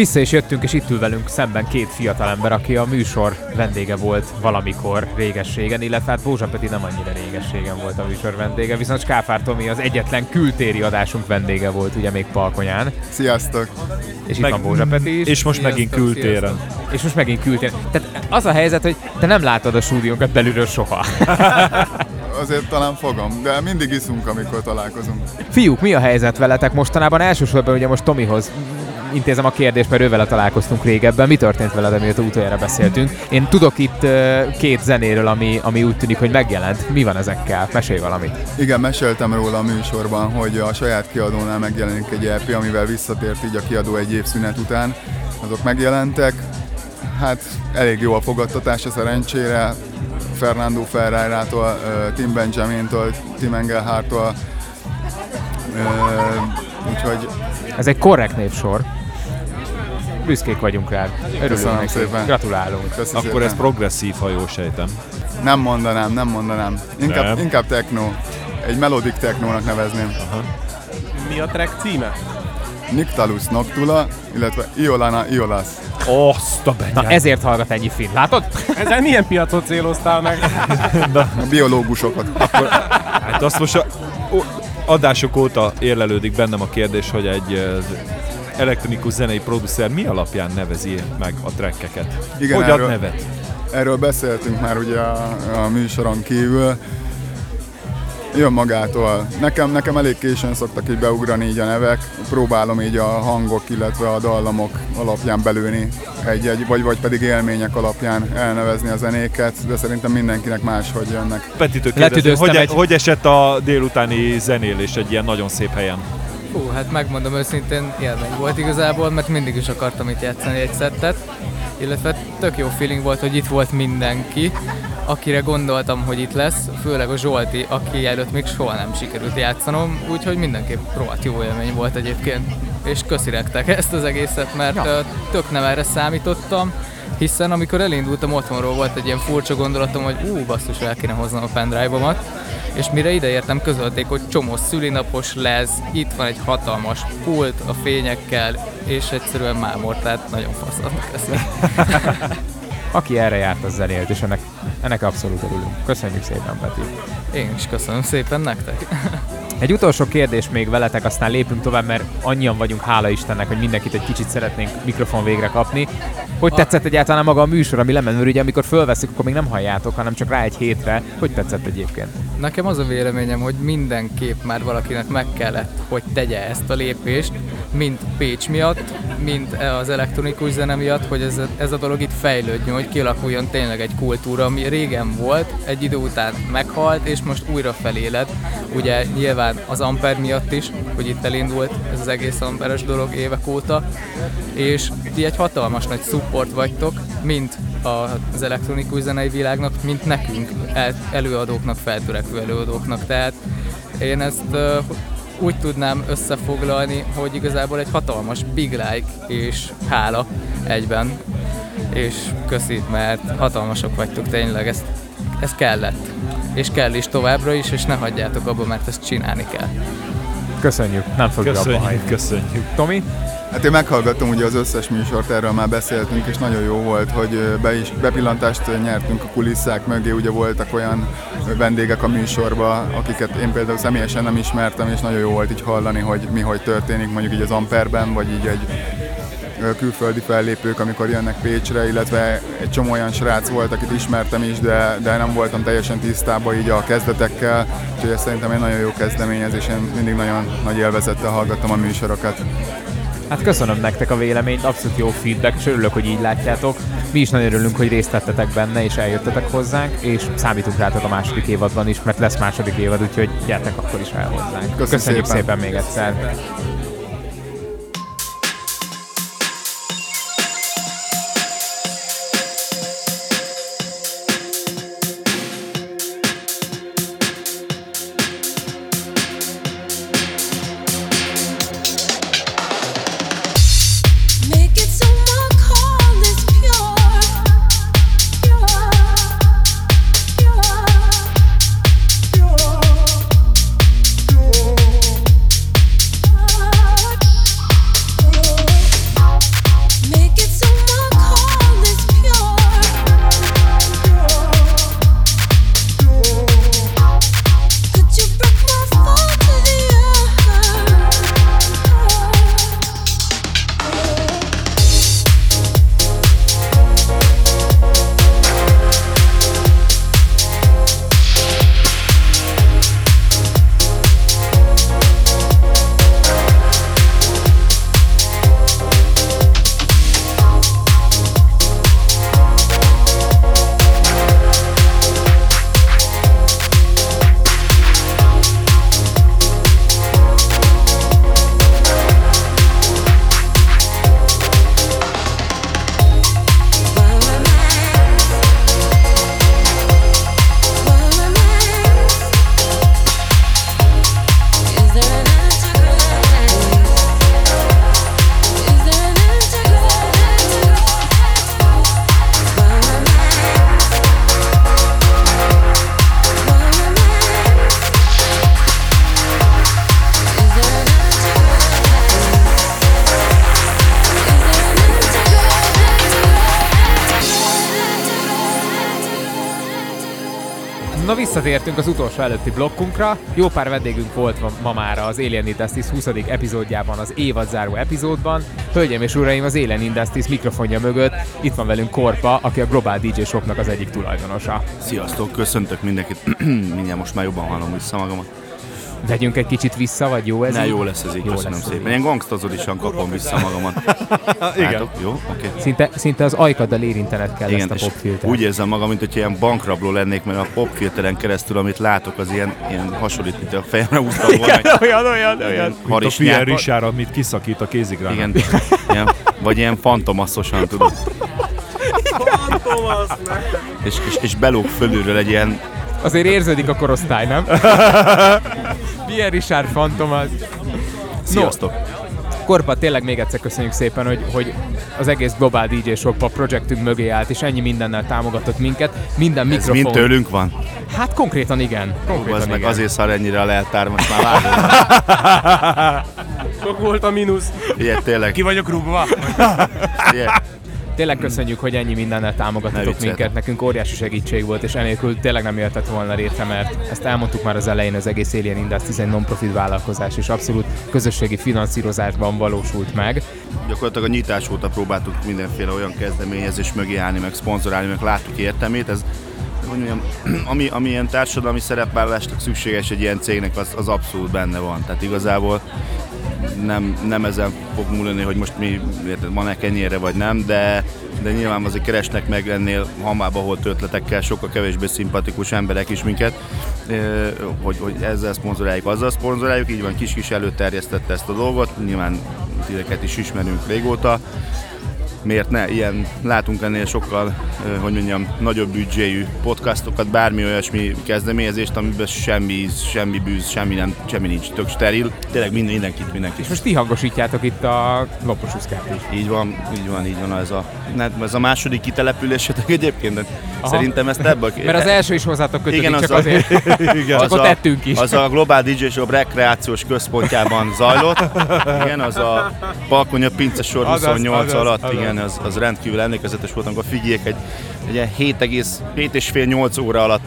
Vissza is jöttünk, és itt ül velünk szemben két fiatalember, aki a műsor vendége volt valamikor régességen, illetve hát Bózsa Peti nem annyira régességen volt a műsor vendége, viszont Skáfár Tomi az egyetlen kültéri adásunk vendége volt, ugye még Palkonyán. Sziasztok! És itt van Bózsa Peti is. És most megint kültéren. És most megint kültéren. Tehát az a helyzet, hogy te nem látod a stúdiónkat belülről soha. Azért talán fogom, de mindig iszunk, amikor találkozunk. Fiúk, mi a helyzet veletek mostanában? Elsősorban ugye most Tomihoz intézem a kérdést, mert ővele találkoztunk régebben. Mi történt veled, amióta utoljára beszéltünk? Én tudok itt két zenéről, ami, ami úgy tűnik, hogy megjelent. Mi van ezekkel? Mesélj valamit. Igen, meséltem róla a műsorban, hogy a saját kiadónál megjelenik egy EP, amivel visszatért így a kiadó egy év szünet után. Azok megjelentek, hát elég jó a fogadtatása szerencsére. Fernando Ferrárától, Tim Benjamintől, Tim Engelhártól, úgyhogy... Ez egy korrekt névsor. Büszkék vagyunk rád. Örülünk Köszönöm neki. szépen. Gratulálunk. Köszi Akkor szépen. ez progresszív, ha jól sejtem. Nem mondanám, nem mondanám. Inkább, Nem? inkább techno. Egy melodic technónak nevezném. Mi a track címe? Nictalus Noctula, illetve Iolana Iolas. Azt a Na ezért hallgat ennyi film. Látod? Ezzel milyen piacot céloztál meg? A biológusokat. Hát azt most a, ó, adások óta érlelődik bennem a kérdés, hogy egy elektronikus zenei producer mi alapján nevezi meg a trekkeket? Igen, hogy ad erről- nevet? Erről beszéltünk már ugye a, a műsoron kívül. Jön magától. Nekem, nekem elég későn szoktak így beugrani így a nevek. Próbálom így a hangok, illetve a dallamok alapján belőni egy-egy, vagy, vagy pedig élmények alapján elnevezni a zenéket, de szerintem mindenkinek máshogy jönnek. Petitől kérdezni, Letüdőztem hogy, egy- hogy esett a délutáni zenélés egy ilyen nagyon szép helyen? Hú, hát megmondom őszintén, élmény volt igazából, mert mindig is akartam itt játszani egy szettet, illetve tök jó feeling volt, hogy itt volt mindenki, akire gondoltam, hogy itt lesz, főleg a Zsolti, aki előtt még soha nem sikerült játszanom, úgyhogy mindenképp rohadt jó élmény volt egyébként. És köszi nektek ezt az egészet, mert ja. tök nem erre számítottam, hiszen amikor elindultam otthonról volt egy ilyen furcsa gondolatom, hogy ú, basszus, el kéne hoznom a pendrive-omat, és mire ideértem, közölték, hogy csomó szülinapos lesz, itt van egy hatalmas pult a fényekkel, és egyszerűen mámor, tehát nagyon faszatnak lesz. Aki erre járt, az zenélt, és ennek, ennek abszolút örülünk. Köszönjük szépen, Peti. Én is köszönöm szépen nektek. Egy utolsó kérdés még veletek, aztán lépünk tovább, mert annyian vagyunk, hála Istennek, hogy mindenkit egy kicsit szeretnénk mikrofon végre kapni. Hogy tetszett egyáltalán maga a műsor, ami lement, mert ugye amikor fölveszik, akkor még nem halljátok, hanem csak rá egy hétre. Hogy tetszett egyébként? Nekem az a véleményem, hogy mindenképp már valakinek meg kellett, hogy tegye ezt a lépést, mind Pécs miatt, mind az elektronikus zene miatt, hogy ez a, ez a dolog itt fejlődjön, hogy kialakuljon tényleg egy kultúra, ami régen volt, egy idő után meghalt, és most újra feléled. Ugye nyilván az Amper miatt is, hogy itt elindult ez az egész Amperes dolog évek óta, és ti egy hatalmas nagy support vagytok, mint az elektronikus zenei világnak, mint nekünk, el- előadóknak, feltörekvő előadóknak. Tehát én ezt úgy tudnám összefoglalni, hogy igazából egy hatalmas big like és hála egyben. És köszi, mert hatalmasok vagytok tényleg, ez, ez kellett. És kell is továbbra is, és ne hagyjátok abba, mert ezt csinálni kell. Köszönjük, nem fogjuk abba Köszönjük, hagyni. köszönjük. Tomi? Hát én meghallgattam ugye az összes műsort, erről már beszéltünk, és nagyon jó volt, hogy be is, bepillantást nyertünk a kulisszák mögé, ugye voltak olyan vendégek a műsorba, akiket én például személyesen nem ismertem, és nagyon jó volt így hallani, hogy mi hogy történik mondjuk így az Amperben, vagy így egy külföldi fellépők, amikor jönnek Pécsre, illetve egy csomó olyan srác volt, akit ismertem is, de, de nem voltam teljesen tisztában így a kezdetekkel, úgyhogy ez szerintem egy nagyon jó kezdeményezés, én mindig nagyon nagy élvezettel hallgattam a műsorokat. Hát köszönöm nektek a véleményt, abszolút jó feedback, örülök, hogy így látjátok. Mi is nagyon örülünk, hogy részt vettetek benne, és eljöttetek hozzánk, és számítunk rátok a második évadban is, mert lesz második évad, úgyhogy gyertek akkor is el hozzánk. Köszönjük szépen. szépen még egyszer. Visszatértünk az utolsó előtti blokkunkra. Jó pár vendégünk volt ma, már az Alien Industries 20. epizódjában, az évadzáró epizódban. Hölgyeim és uraim, az Alien Industries mikrofonja mögött itt van velünk Korpa, aki a Global DJ Shopnak az egyik tulajdonosa. Sziasztok, köszöntök mindenkit. Mindjárt most már jobban hallom vissza magamat. Vegyünk egy kicsit vissza, vagy jó ez? Ne, így? jó lesz ez így, Jó köszönöm lesz szépen. Ilyen gangstazodisan kapom vissza magamat. Igen. Látok? Jó, oké. Szinte, szinte az ajkaddal érintened kell Igen, ezt a popfiltert. úgy érzem magam, mint hogy ilyen bankrabló lennék, mert a popfilteren keresztül, amit látok, az ilyen, ilyen hasonlít, mint a fejemre húztam volna. Igen, olyan, olyan, olyan. Mint a. Pierre Richard, amit kiszakít a kézigránát. Igen, ilyen, vagy ilyen fantomaszosan, tudod. És, és, és belóg fölülről egy ilyen Azért érződik a korosztály, nem? Pierre Richard Phantom az. Sziasztok! Korpa, tényleg még egyszer köszönjük szépen, hogy, hogy az egész Global DJ Shop a projektünk mögé állt, és ennyi mindennel támogatott minket. Minden Ez mikrofon. mind tőlünk van? Hát konkrétan igen. Konkrétan az meg igen. azért szar ennyire a leltár, most már vágom. Sok volt a mínusz. Ilyen tényleg. Ki vagyok rúgva? Ilyen. Tényleg köszönjük, hogy ennyi mindennel viccelj. minket, nekünk óriási segítség volt, és enélkül tényleg nem jöhetett volna létre, mert ezt elmondtuk már az elején, az egész Alien Industries egy non-profit vállalkozás, és abszolút közösségi finanszírozásban valósult meg. Gyakorlatilag a nyitás óta próbáltuk mindenféle olyan kezdeményezés mögé állni, meg szponzorálni, meg láttuk értelmét. Ez hogy mondjam, ami, ami ilyen társadalmi szerepvállalásnak szükséges egy ilyen cégnek, az, az abszolút benne van. Tehát igazából nem, nem ezen fog múlni, hogy most mi van-e kenyérre vagy nem, de, de nyilván azért keresnek meg ennél hamába holt ötletekkel sokkal kevésbé szimpatikus emberek is minket, hogy, hogy ezzel szponzoráljuk, azzal szponzoráljuk, így van kis-kis előterjesztette ezt a dolgot, nyilván titeket is ismerünk régóta, miért ne? Ilyen, látunk ennél sokkal, hogy mondjam, nagyobb büdzséjű podcastokat, bármi olyasmi kezdeményezést, amiben semmi íz, semmi bűz, semmi, nem, semmi nincs, tök steril. Tényleg minden, mindenkit, mindenkit. És most ti hangosítjátok itt a lopos uszkát is. Így van, így van, így van, ez a, ez a második kitelepülésetek egyébként, de Aha. szerintem ezt ebből... Mert az első is hozzátok kötődik, Igen, csak az azért. igen, csak az ott a, ettünk is. Az a Global DJ Shop rekreációs központjában zajlott. Igen, az a Palkonya Pince sor Azaz, 28 azaz, alatt, azaz. igen, az, az rendkívül emlékezetes volt, amikor a figyék egy, egy ilyen 7,5-8 óra alatt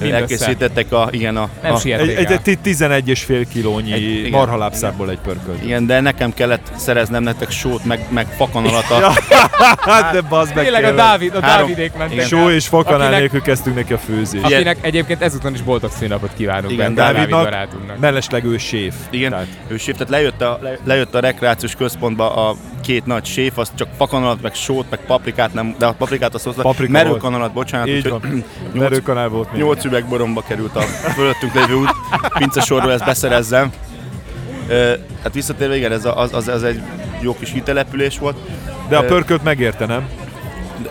Mindössze. elkészítettek a, igen, a, Nem a, Egy, egy, egy 11 és fél kilónyi Egy- marhalábszából egy pörkölt. igen, de nekem kellett szereznem nektek sót, meg, meg fakanalat a, Hát de bazd meg Tényleg a. Dávid, a Három- Dávidék mentek Igen. Só és fakanál Akinek- nélkül kezdtünk neki a főzést. Akinek egyébként ezúton is boldog színapot kívánunk Igen, benne, Dávid Dávidnak barátunknak. mellesleg ő séf. Igen, Tehát ő séf, tehát lejött a, le- lejött a rekreációs központba a két nagy séf, az csak fakanalat, meg sót, meg paprikát, nem, de a paprikát azt hozta, Paprika merőkanalat, bocsánat, Így van. nyolc, Merőkanál volt még. nyolc üveg boromba került a fölöttünk lévő út, pincesorról ezt beszerezzem. Ö, hát visszatérve, igen, ez a, az, az, az, egy jó kis hitelepülés volt. De a pörkölt megérte, nem?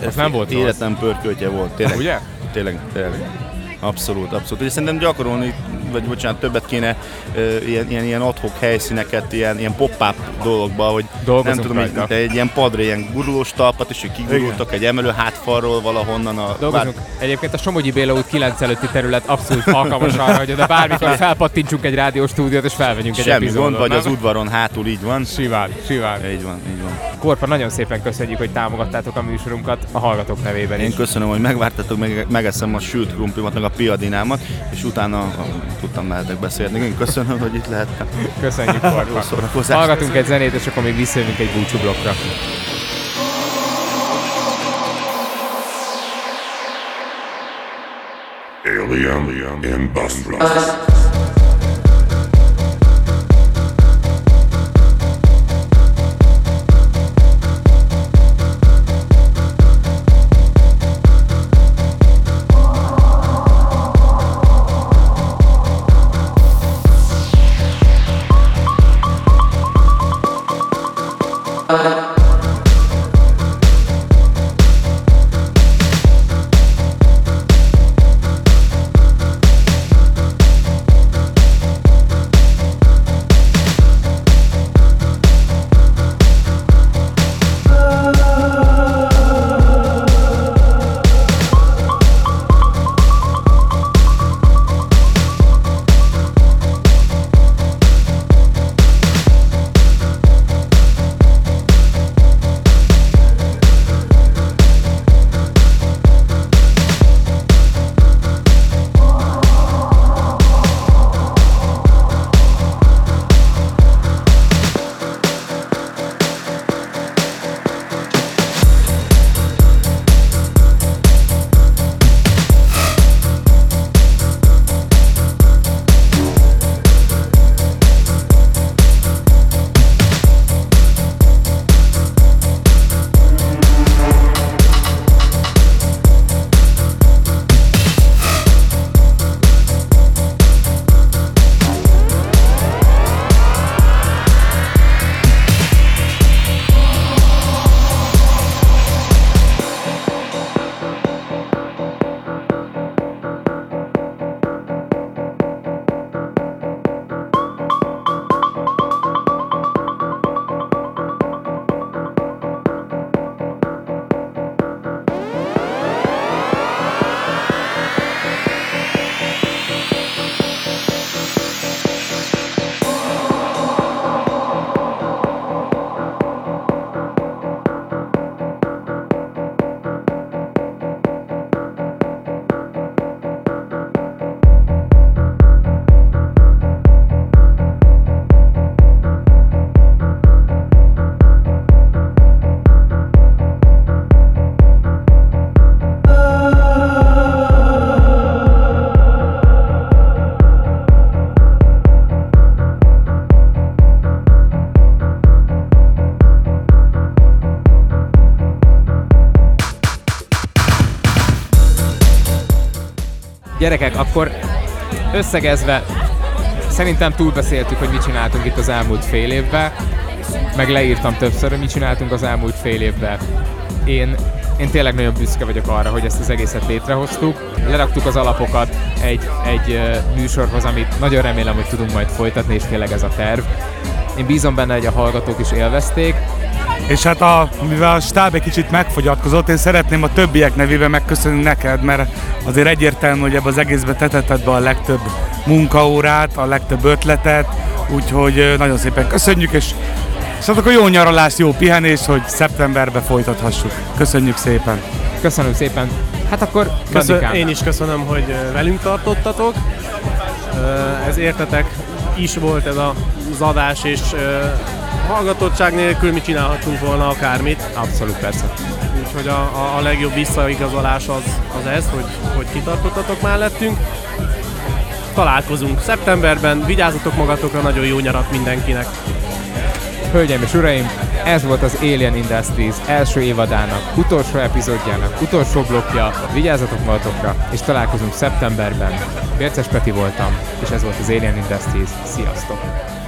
Az nem volt. Életem pörköltje volt, tényleg. Ugye? Tényleg, tényleg. Abszolút, abszolút. És szerintem gyakorolni, vagy bocsánat, többet kéne ö, ilyen, ilyen, ilyen adhok helyszíneket, ilyen, ilyen pop-up dologba, hogy Dolgozunk nem tudom, rajta. mint egy ilyen padra, ilyen gurulós talpat, és hogy kigurultak egy emelő hátfalról valahonnan a... Dolgozunk. Egyébként a Somogyi Béla út 9 előtti terület abszolút alkalmas arra, hogy oda bármikor felpattintsunk egy rádióstúdiót és felvegyünk egy Semmi epizódot. gond, vagy nem? az udvaron hátul így van. Simán, simán. Így van, így van. Korpa, nagyon szépen köszönjük, hogy támogattátok a műsorunkat a hallgatók nevében Én is. köszönöm, hogy megvártatok, meg, megeszem a sült krumplimat, meg a piadinámat, és utána ah, tudtam mehetek beszélni. Én köszönöm, hogy itt lehettem. Köszönjük, Korpa. Hallgatunk egy zenét, és akkor még visszajövünk egy búcsú blokkra. Alien Industries. Gyerekek, akkor összegezve szerintem túlbeszéltük, hogy mit csináltunk itt az elmúlt fél évben, meg leírtam többször, hogy mit csináltunk az elmúlt fél évben. Én, én tényleg nagyon büszke vagyok arra, hogy ezt az egészet létrehoztuk. Leraktuk az alapokat egy, egy ö, műsorhoz, amit nagyon remélem, hogy tudunk majd folytatni, és tényleg ez a terv. Én bízom benne, hogy a hallgatók is élvezték. És hát a, mivel a stáb egy kicsit megfogyatkozott, én szeretném a többiek nevében megköszönni neked, mert azért egyértelmű, hogy ebbe az egészbe te tetted be a legtöbb munkaórát, a legtöbb ötletet, úgyhogy nagyon szépen köszönjük, és, és hát akkor jó nyaralást, jó pihenést, hogy szeptemberben folytathassuk. Köszönjük szépen! Köszönöm szépen! Hát akkor Köszön, én is köszönöm, hogy velünk tartottatok. Ez értetek is volt ez a- az adás, és hallgatottság nélkül mi csinálhatunk volna akármit. Abszolút persze. Úgyhogy a, a, a legjobb visszaigazolás az, az ez, hogy, hogy kitartottatok mellettünk. Találkozunk szeptemberben, vigyázzatok magatokra, nagyon jó nyarat mindenkinek. Hölgyeim és uraim, ez volt az Alien Industries első évadának, utolsó epizódjának, utolsó blokja. Vigyázzatok magatokra, és találkozunk szeptemberben. Bérces Peti voltam, és ez volt az Alien Industries. Sziasztok!